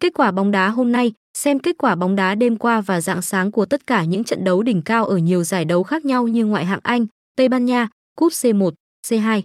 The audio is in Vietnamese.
Kết quả bóng đá hôm nay, xem kết quả bóng đá đêm qua và dạng sáng của tất cả những trận đấu đỉnh cao ở nhiều giải đấu khác nhau như ngoại hạng Anh, Tây Ban Nha, Cúp C1, C2.